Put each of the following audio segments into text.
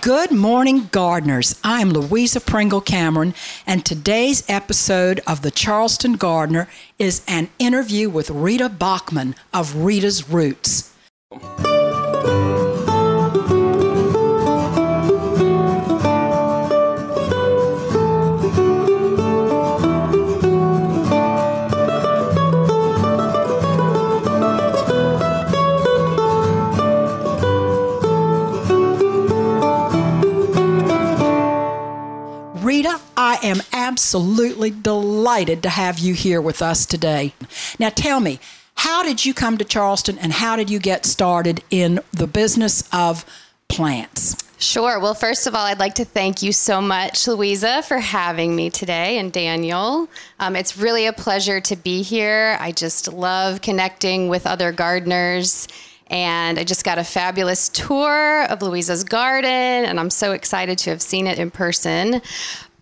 Good morning, gardeners. I'm Louisa Pringle Cameron, and today's episode of the Charleston Gardener is an interview with Rita Bachman of Rita's Roots. Absolutely delighted to have you here with us today. Now, tell me, how did you come to Charleston and how did you get started in the business of plants? Sure. Well, first of all, I'd like to thank you so much, Louisa, for having me today, and Daniel. Um, it's really a pleasure to be here. I just love connecting with other gardeners and I just got a fabulous tour of Louisa's garden, and I'm so excited to have seen it in person.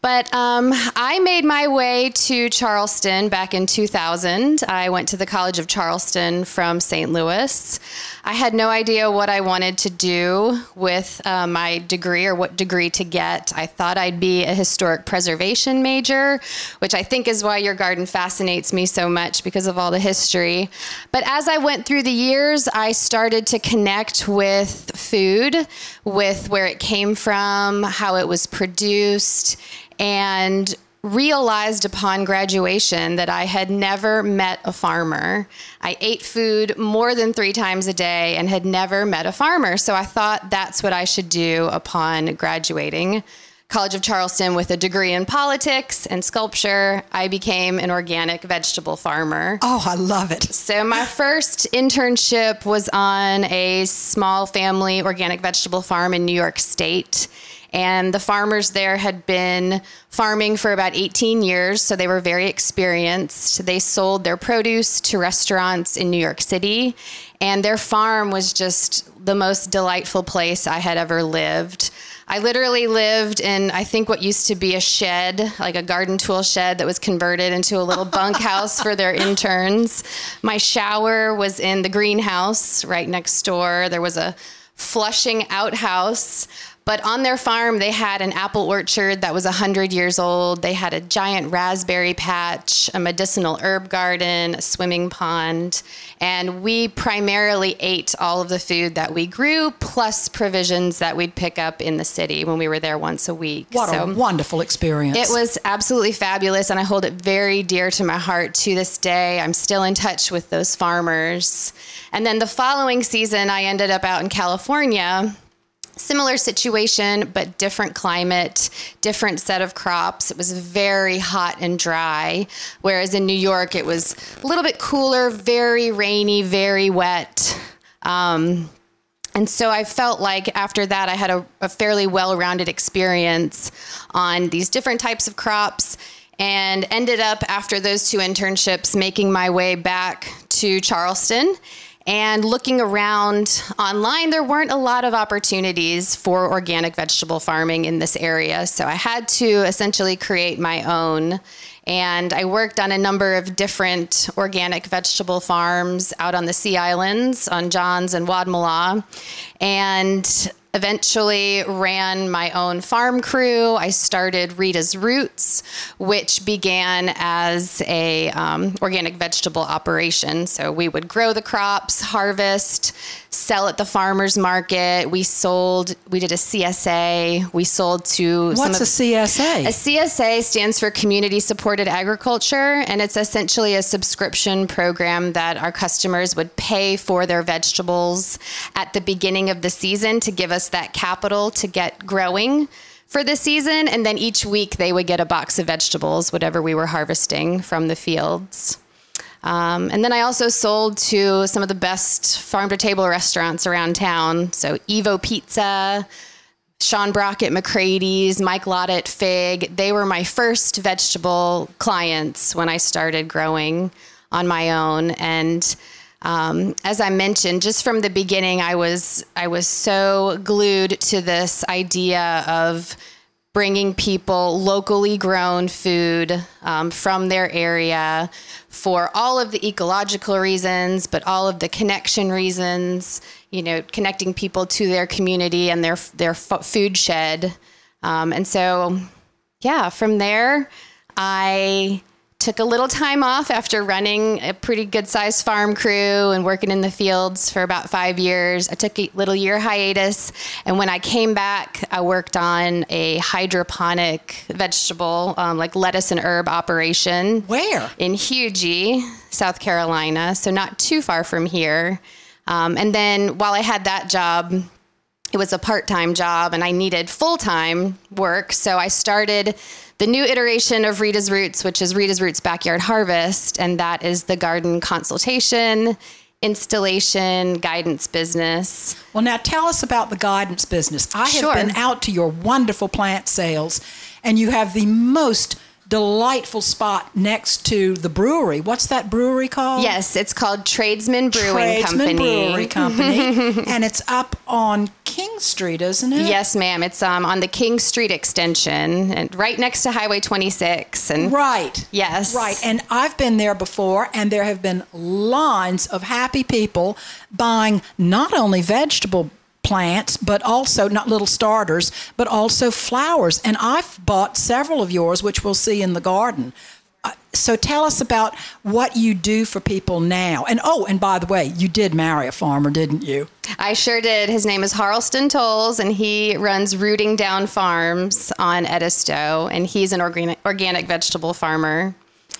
But um, I made my way to Charleston back in 2000. I went to the College of Charleston from St. Louis. I had no idea what I wanted to do with uh, my degree or what degree to get. I thought I'd be a historic preservation major, which I think is why your garden fascinates me so much because of all the history. But as I went through the years, I started to connect with food, with where it came from, how it was produced and realized upon graduation that I had never met a farmer. I ate food more than three times a day and had never met a farmer. So I thought that's what I should do upon graduating. College of Charleston with a degree in politics and sculpture, I became an organic vegetable farmer. Oh, I love it. So, my first internship was on a small family organic vegetable farm in New York State and the farmers there had been farming for about 18 years, so they were very experienced. They sold their produce to restaurants in New York City, and their farm was just the most delightful place I had ever lived. I literally lived in, I think, what used to be a shed, like a garden tool shed that was converted into a little bunkhouse for their interns. My shower was in the greenhouse right next door. There was a flushing outhouse. But on their farm, they had an apple orchard that was 100 years old. They had a giant raspberry patch, a medicinal herb garden, a swimming pond. And we primarily ate all of the food that we grew, plus provisions that we'd pick up in the city when we were there once a week. What so a wonderful experience. It was absolutely fabulous, and I hold it very dear to my heart to this day. I'm still in touch with those farmers. And then the following season, I ended up out in California similar situation but different climate different set of crops. It was very hot and dry whereas in new york it was a little bit cooler very rainy very wet. Um, and so I felt like after that, I had a, a fairly well rounded experience on these different types of crops and ended up after those two internships making my way back to Charleston and looking around online, there weren't a lot of opportunities for organic vegetable farming in this area. So I had to essentially create my own. And I worked on a number of different organic vegetable farms out on the Sea Islands, on Johns and Wadmalaw. And eventually ran my own farm crew. I started Rita's Roots, which began as a um, organic vegetable operation. So we would grow the crops, harvest, sell at the farmers market. We sold. We did a CSA. We sold to. What's a CSA? A CSA stands for Community Supported Agriculture, and it's essentially a subscription program that our customers would pay for their vegetables at the beginning of the season to give us us that capital to get growing for the season. And then each week they would get a box of vegetables, whatever we were harvesting from the fields. Um, and then I also sold to some of the best farm to table restaurants around town. So Evo Pizza, Sean Brock at McCrady's, Mike Lata Fig. They were my first vegetable clients when I started growing on my own. And um, as I mentioned, just from the beginning, I was I was so glued to this idea of bringing people locally grown food um, from their area for all of the ecological reasons, but all of the connection reasons. you know, connecting people to their community and their their f- food shed. Um, and so, yeah, from there, I took a little time off after running a pretty good sized farm crew and working in the fields for about five years. I took a little year hiatus. And when I came back, I worked on a hydroponic vegetable, um, like lettuce and herb operation. Where? In Huger, South Carolina. So not too far from here. Um, and then while I had that job, it was a part time job and I needed full time work. So I started the new iteration of Rita's Roots, which is Rita's Roots Backyard Harvest, and that is the garden consultation, installation, guidance business. Well, now tell us about the guidance business. I have Sure. been out to your wonderful plant sales, and you have the most delightful spot next to the brewery. What's that brewery called? Yes, it's called Tradesman Brewing Company. Tradesman Company. Brewery Company, and it's up on King Street, isn't it? Yes, ma'am. It's um, on the King Street extension, and right next to Highway 26. And Right. Yes. Right. And I've been there before, and there have been lines of happy people buying not only vegetable plants, but also not little starters, but also flowers. And I've bought several of yours, which we'll see in the garden. Uh, So tell us about what you do for people now. And oh, and by the way, you did marry a farmer, didn't you? I sure did. His name is Harleston Tolles, and he runs Rooting Down Farms on Edisto, and he's an organic, organic vegetable farmer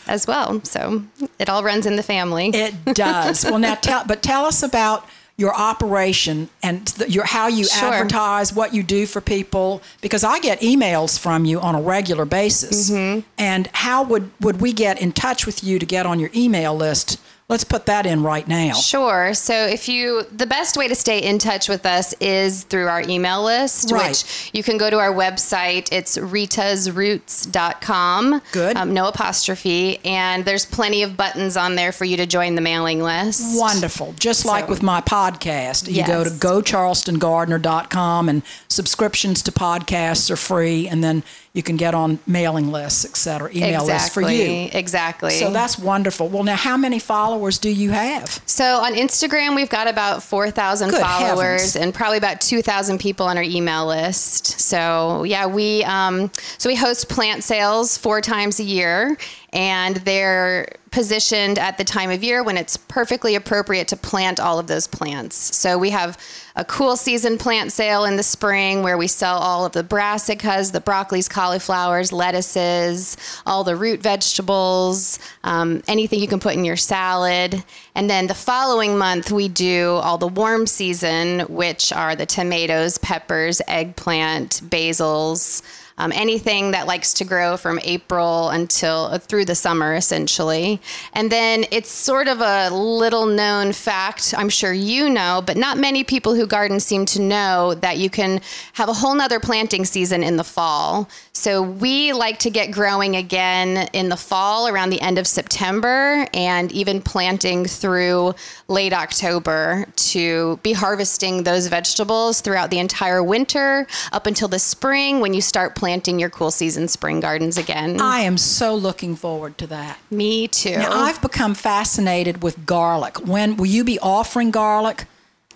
as well. So it all runs in the family. It does. well, now tell, but tell us about your operation and the, your how you Sure. advertise, what you do for people, because I get emails from you on a regular basis. Mm-hmm. And how would would we get in touch with you to get on your email list? Let's put that in right now. Sure. So if you, the best way to stay in touch with us is through our email list, Right. which you can go to our website. It's ritasroots.com. Good. Um, no apostrophe. And there's plenty of buttons on there for you to join the mailing list. Wonderful. Just like So- with my podcast. You go to Yes. gocharlestongardener.com and subscriptions to podcasts are free and then you can get on mailing lists, et cetera, email lists for you. Exactly. So that's wonderful. Well, now how many followers do you have? So on Instagram, we've got about 4,000 followers heavens. and probably about 2,000 people on our email list. So yeah, we um, so we host plant sales four times a year, and they're positioned at the time of year when it's perfectly appropriate to plant all of those plants. So we have a cool season plant sale in the spring where we sell all of the brassicas, the broccolis, cauliflowers, lettuces, all the root vegetables, um, anything you can put in your salad. And then the following month, we do all the warm season, which are the tomatoes, peppers, eggplant, basils. Um, anything that likes to grow from April until uh, through the summer, essentially. And then it's sort of a little known fact, I'm sure you know, but not many people who garden seem to know that you can have a whole nother planting season in the fall. So we like to get growing again in the fall around the end of September and even planting through late October to be harvesting those vegetables throughout the entire winter up until the spring when you start planting your cool season spring gardens again. I am so looking forward to that. Me too. Now, I've become fascinated with garlic. When will you be offering garlic?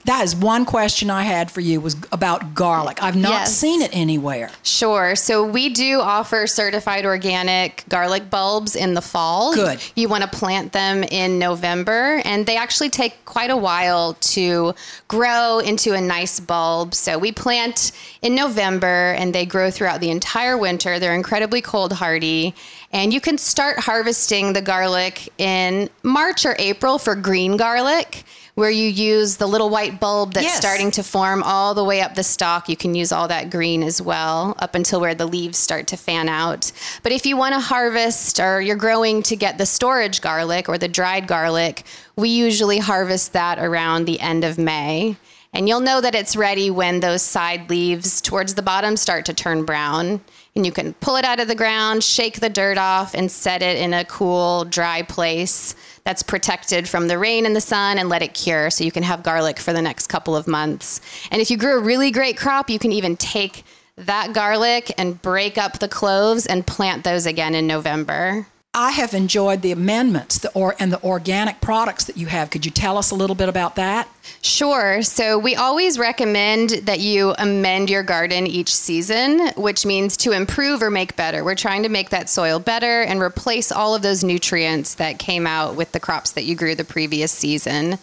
That is one question I had for you was about garlic. I've not Yes. seen it anywhere. Sure. So we do offer certified organic garlic bulbs in the fall. Good. You want to plant them in November, and they actually take quite a while to grow into a nice bulb. So we plant in November, and they grow throughout the entire winter. They're incredibly cold hardy. And you can start harvesting the garlic in March or April for green garlic, where you use the little white bulb that's Yes. starting to form all the way up the stalk. You can use all that green as well, up until where the leaves start to fan out. But if you want to harvest or you're growing to get the storage garlic or the dried garlic, we usually harvest that around the end of May. And you'll know that it's ready when those side leaves towards the bottom start to turn brown. And you can pull it out of the ground, shake the dirt off, and set it in a cool, dry place that's protected from the rain and the sun and let it cure so you can have garlic for the next couple of months. And if you grew a really great crop, you can even take that garlic and break up the cloves and plant those again in November. I have enjoyed the amendments the or, and the organic products that you have. Could you tell us a little bit about that? Sure. So we always recommend that you amend your garden each season, which means to improve or make better. We're trying to make that soil better and replace all of those nutrients that came out with the crops that you grew the previous season.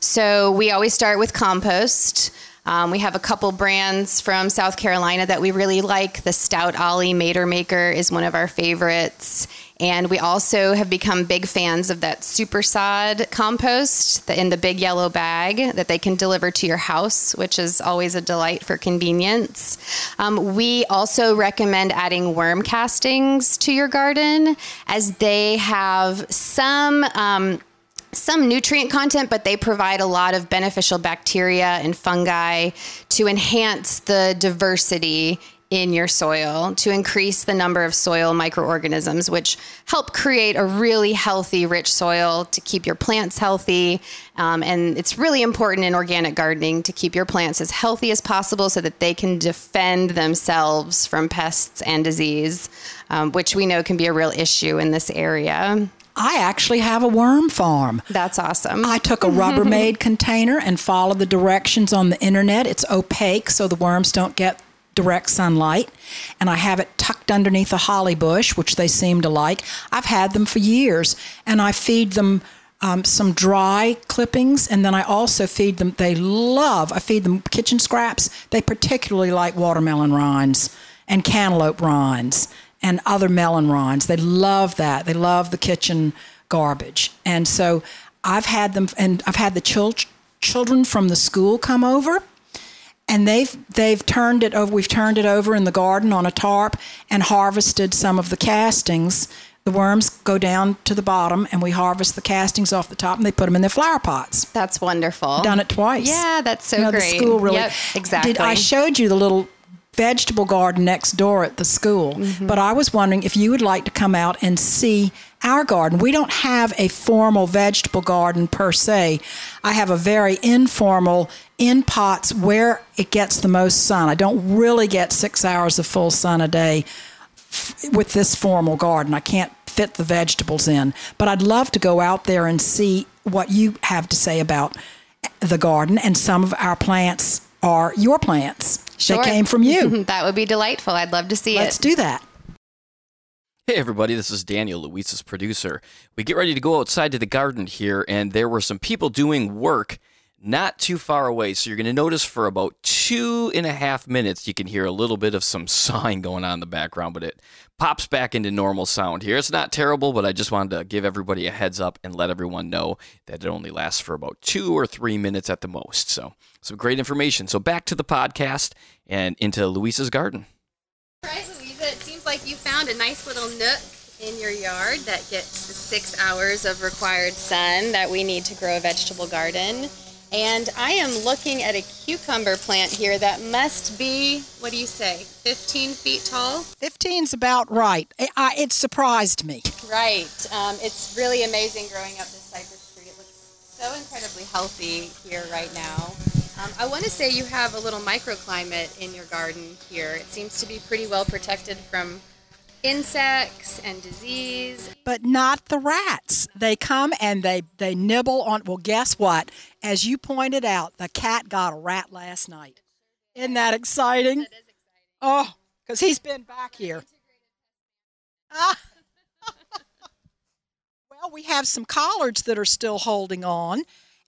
So we always start with compost. Um, we have a couple brands from South Carolina that we really like. The Stout Ollie Mater Maker is one of our favorites. And we also have become big fans of that super sod compost in the big yellow bag that they can deliver to your house, which is always a delight for convenience. Um, we also recommend adding worm castings to your garden as they have some. Um, some nutrient content, but they provide a lot of beneficial bacteria and fungi to enhance the diversity in your soil to increase the number of soil microorganisms, which help create a really healthy, rich soil to keep your plants healthy. Um, and it's really important in organic gardening to keep your plants as healthy as possible so that they can defend themselves from pests and disease, um, which we know can be a real issue in this area. I actually have a worm farm. That's awesome. I took a Rubbermaid container and followed the directions on the internet. It's opaque so the worms don't get direct sunlight, and I have it tucked underneath a holly bush, which they seem to like. I've had them for years, and I feed them um, some dry clippings, and then I also feed them. They love. I feed them kitchen scraps. They particularly like watermelon rinds and cantaloupe rinds and other melon rinds. They love that. They love the kitchen garbage, and so I've had them, and I've had the chil- children from the school come over and they've they've turned it over. We've turned it over in the garden on a tarp and harvested some of the castings. The worms go down to the bottom, and we harvest the castings off the top, and they put them in their flower pots. That's wonderful. Done it twice. Yeah, that's so you know, great. The school really yep, exactly. Did, I showed you the little vegetable garden next door at the school, mm-hmm. but I was wondering if you would like to come out and see our garden. We don't have a formal vegetable garden per se. I have a very informal in pots where it gets the most sun. I don't really get six hours of full sun a day f- with this formal garden. I can't fit the vegetables in, but I'd love to go out there and see what you have to say about the garden. And some of our plants are your plants. Sure. They came from you. that would be delightful. I'd love to see Let's it. Let's do that. Hey everybody, this is Daniel, Louisa's producer. We get ready to go outside to the garden here, and there were some people doing work not too far away. So you're going to notice for about two and a half minutes, you can hear a little bit of some sawing going on in the background, but it pops back into normal sound here. It's not terrible, but I just wanted to give everybody a heads up and let everyone know that it only lasts for about two or three minutes at the most. So some great information. So back to the podcast and into Louisa's garden. Right, Louisa, it seems like you found a nice little nook in your yard that gets the six hours of required sun that we need to grow a vegetable garden. And I am looking at a cucumber plant here that must be, what do you say, 15 feet tall? 15's about right. It, I, it surprised me. Right. Um, it's really amazing growing up this cypress tree. It looks so incredibly healthy here right now. Um, I want to say you have a little microclimate in your garden here. It seems to be pretty well protected from insects and disease. But not the rats. They come and they, they nibble on. Well, guess what? As you pointed out, the cat got a rat last night. Isn't that exciting? That is exciting. Oh, because he's been back here. Ah. well, we have some collards that are still holding on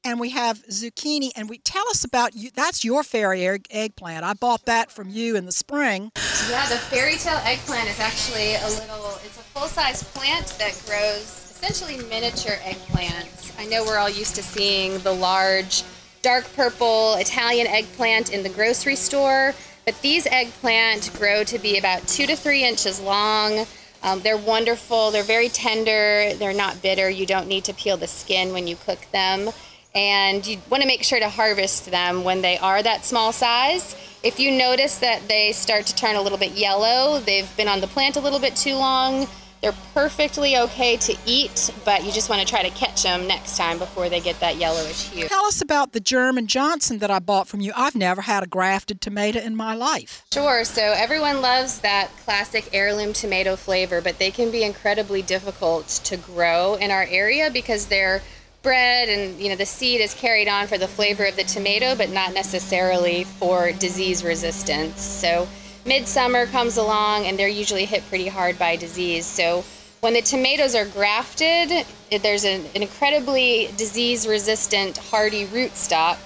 and we have zucchini and we tell us about you that's your fairy egg, eggplant. I bought that from you in the spring. Yeah the fairy tale eggplant is actually a little it's a full-size plant that grows essentially miniature eggplants. I know we're all used to seeing the large dark purple italian eggplant in the grocery store but these eggplant grow to be about two to three inches long. Um, they're wonderful. They're very tender. They're not bitter. You don't need to peel the skin when you cook them and you want to make sure to harvest them when they are that small size. If you notice that they start to turn a little bit yellow, they've been on the plant a little bit too long, They're perfectly okay to eat, but you just want to try to catch them next time before they get that yellowish hue. Tell us about the German Johnson that I bought from you. I've never had a grafted tomato in my life. Sure. So everyone loves that classic heirloom tomato flavor, but they can be incredibly difficult to grow in our area because they're bred and you know the seed is carried on for the flavor of the tomato but not necessarily for disease resistance. So midsummer comes along and they're usually hit pretty hard by disease. So when the tomatoes are grafted there's an incredibly disease resistant hardy rootstock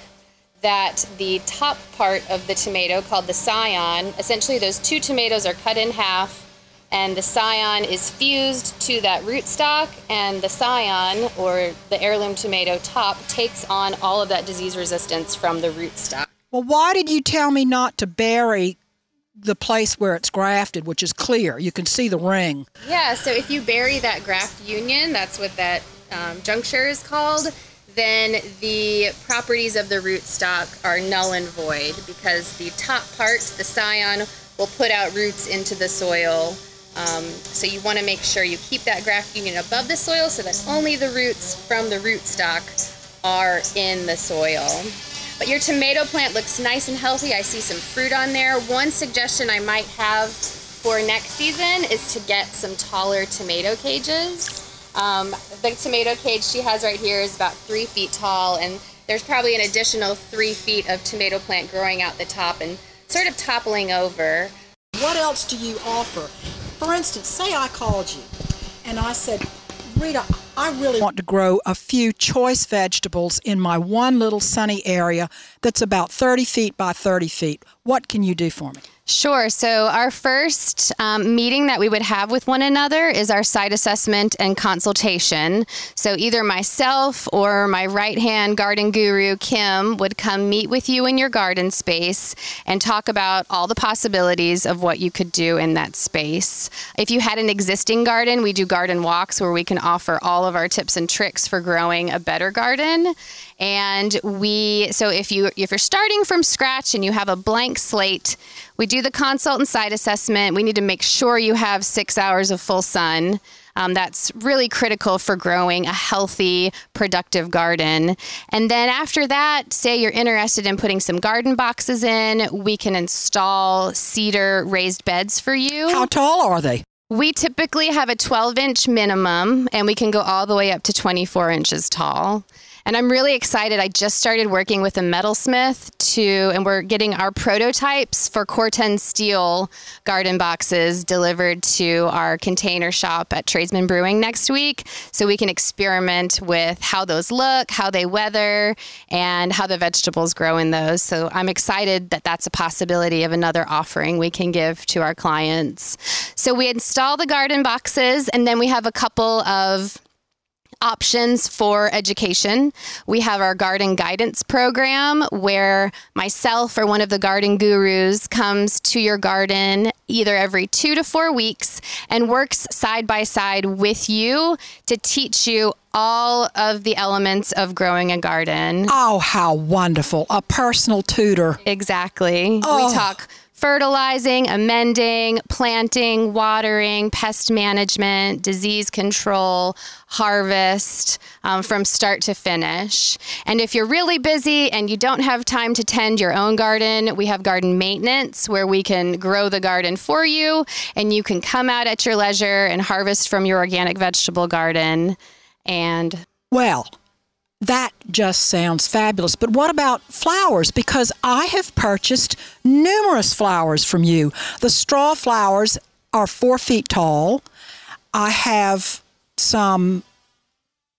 that the top part of the tomato called the scion essentially those two tomatoes are cut in half and the scion is fused to that rootstock and the scion or the heirloom tomato top takes on all of that disease resistance from the rootstock. Well, why did you tell me not to bury the place where it's grafted, which is clear? You can see the ring. Yeah, so if you bury that graft union, that's what that um, juncture is called, then the properties of the rootstock are null and void because the top part, the scion, will put out roots into the soil um, so you want to make sure you keep that graft union above the soil so that only the roots from the rootstock are in the soil. But your tomato plant looks nice and healthy. I see some fruit on there. One suggestion I might have for next season is to get some taller tomato cages. Um, the tomato cage she has right here is about three feet tall and there's probably an additional three feet of tomato plant growing out the top and sort of toppling over. What else do you offer? For instance, say I called you and I said, Rita, I really want to grow a few choice vegetables in my one little sunny area that's about 30 feet by 30 feet. What can you do for me? Sure. So, our first um, meeting that we would have with one another is our site assessment and consultation. So, either myself or my right hand garden guru, Kim, would come meet with you in your garden space and talk about all the possibilities of what you could do in that space. If you had an existing garden, we do garden walks where we can offer all of our tips and tricks for growing a better garden. And we, so if you if you're starting from scratch and you have a blank slate, we do the consult and site assessment. We need to make sure you have six hours of full sun. Um, that's really critical for growing a healthy, productive garden. And then after that, say you're interested in putting some garden boxes in, we can install cedar raised beds for you. How tall are they? We typically have a 12 inch minimum, and we can go all the way up to 24 inches tall. And I'm really excited. I just started working with a metalsmith to, and we're getting our prototypes for Corten steel garden boxes delivered to our container shop at Tradesman Brewing next week. So we can experiment with how those look, how they weather, and how the vegetables grow in those. So I'm excited that that's a possibility of another offering we can give to our clients. So we install the garden boxes, and then we have a couple of options for education. We have our garden guidance program where myself or one of the garden gurus comes to your garden either every two to four weeks and works side by side with you to teach you all of the elements of growing a garden. Oh, how wonderful. A personal tutor. Exactly. Oh. We talk fertilizing, amending, planting, watering, pest management, disease control, harvest um, from start to finish. And if you're really busy and you don't have time to tend your own garden, we have garden maintenance where we can grow the garden for you and you can come out at your leisure and harvest from your organic vegetable garden. And well, that just sounds fabulous. But what about flowers? Because I have purchased numerous flowers from you. The straw flowers are four feet tall. I have some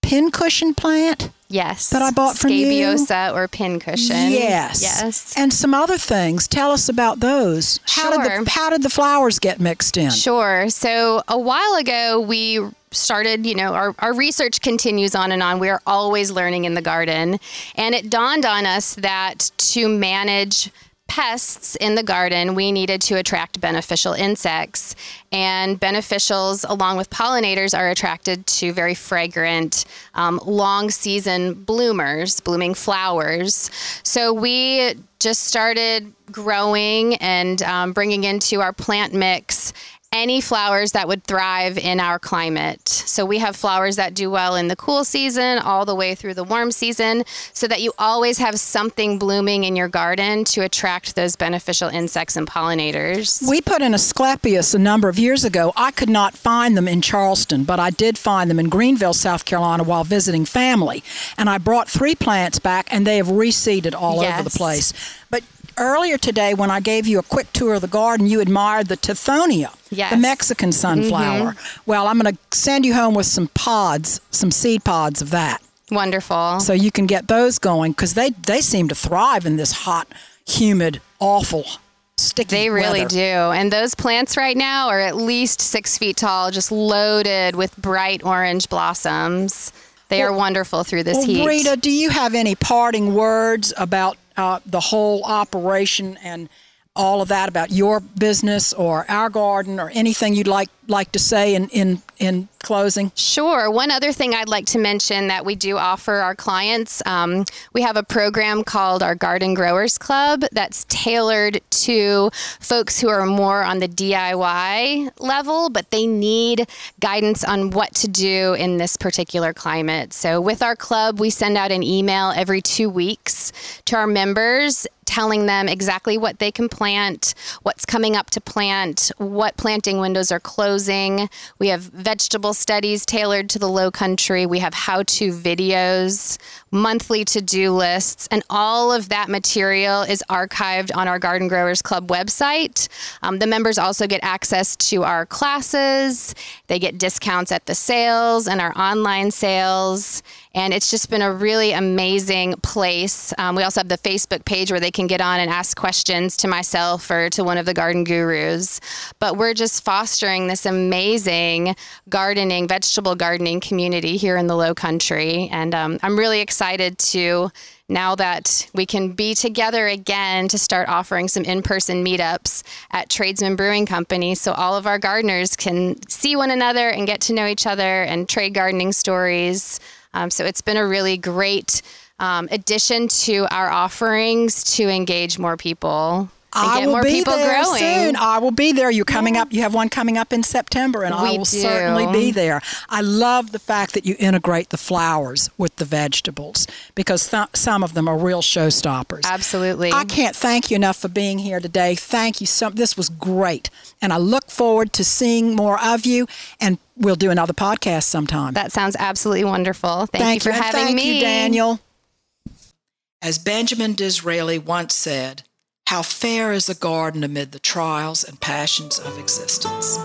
pincushion plant. Yes. That I bought from you. Scabiosa or pincushion. Yes. Yes. And some other things. Tell us about those. How sure. did the how did the flowers get mixed in? Sure. So a while ago we started, you know, our, our research continues on and on. We're always learning in the garden. And it dawned on us that to manage pests in the garden, we needed to attract beneficial insects. And beneficials, along with pollinators, are attracted to very fragrant, um, long season bloomers, blooming flowers. So we just started growing and um, bringing into our plant mix any flowers that would thrive in our climate. So we have flowers that do well in the cool season all the way through the warm season so that you always have something blooming in your garden to attract those beneficial insects and pollinators. We put in Asclepias a number of years ago. I could not find them in Charleston, but I did find them in Greenville, South Carolina while visiting family. And I brought three plants back and they have reseeded all yes. over the place. But earlier today when I gave you a quick tour of the garden, you admired the Tithonia, yes. the Mexican sunflower. Mm-hmm. Well, I'm going to send you home with some pods, some seed pods of that. Wonderful. So you can get those going because they, they seem to thrive in this hot, humid, awful sticky. They really weather. do. And those plants right now are at least six feet tall, just loaded with bright orange blossoms. They well, are wonderful through this well, heat. Rita, do you have any parting words about uh, the whole operation and all of that about your business or our garden or anything you'd like like to say in, in, in closing? Sure. One other thing I'd like to mention that we do offer our clients um, we have a program called our Garden Growers Club that's tailored to folks who are more on the DIY level, but they need guidance on what to do in this particular climate. So, with our club, we send out an email every two weeks to our members telling them exactly what they can plant, what's coming up to plant, what planting windows are closed closing. We have vegetable studies tailored to the low country. We have how to videos, monthly to do lists, and all of that material is archived on our Garden Growers Club website. Um, the members also get access to our classes, they get discounts at the sales and our online sales. And it's just been a really amazing place. Um, we also have the Facebook page where they can get on and ask questions to myself or to one of the garden gurus. But we're just fostering this amazing gardening, vegetable gardening community here in the low country. And um, I'm really excited to now that we can be together again to start offering some in person meetups at Tradesman Brewing Company so all of our gardeners can see one another and get to know each other and trade gardening stories. Um, so it's been a really great um, addition to our offerings to engage more people. I will be there growing. soon. I will be there. You're coming yeah. up. You have one coming up in September, and we I will do. certainly be there. I love the fact that you integrate the flowers with the vegetables because th- some of them are real showstoppers. Absolutely. I can't thank you enough for being here today. Thank you so. This was great, and I look forward to seeing more of you. And we'll do another podcast sometime. That sounds absolutely wonderful. Thank, thank you for you, having thank me, you, Daniel. As Benjamin Disraeli once said. How fair is a garden amid the trials and passions of existence.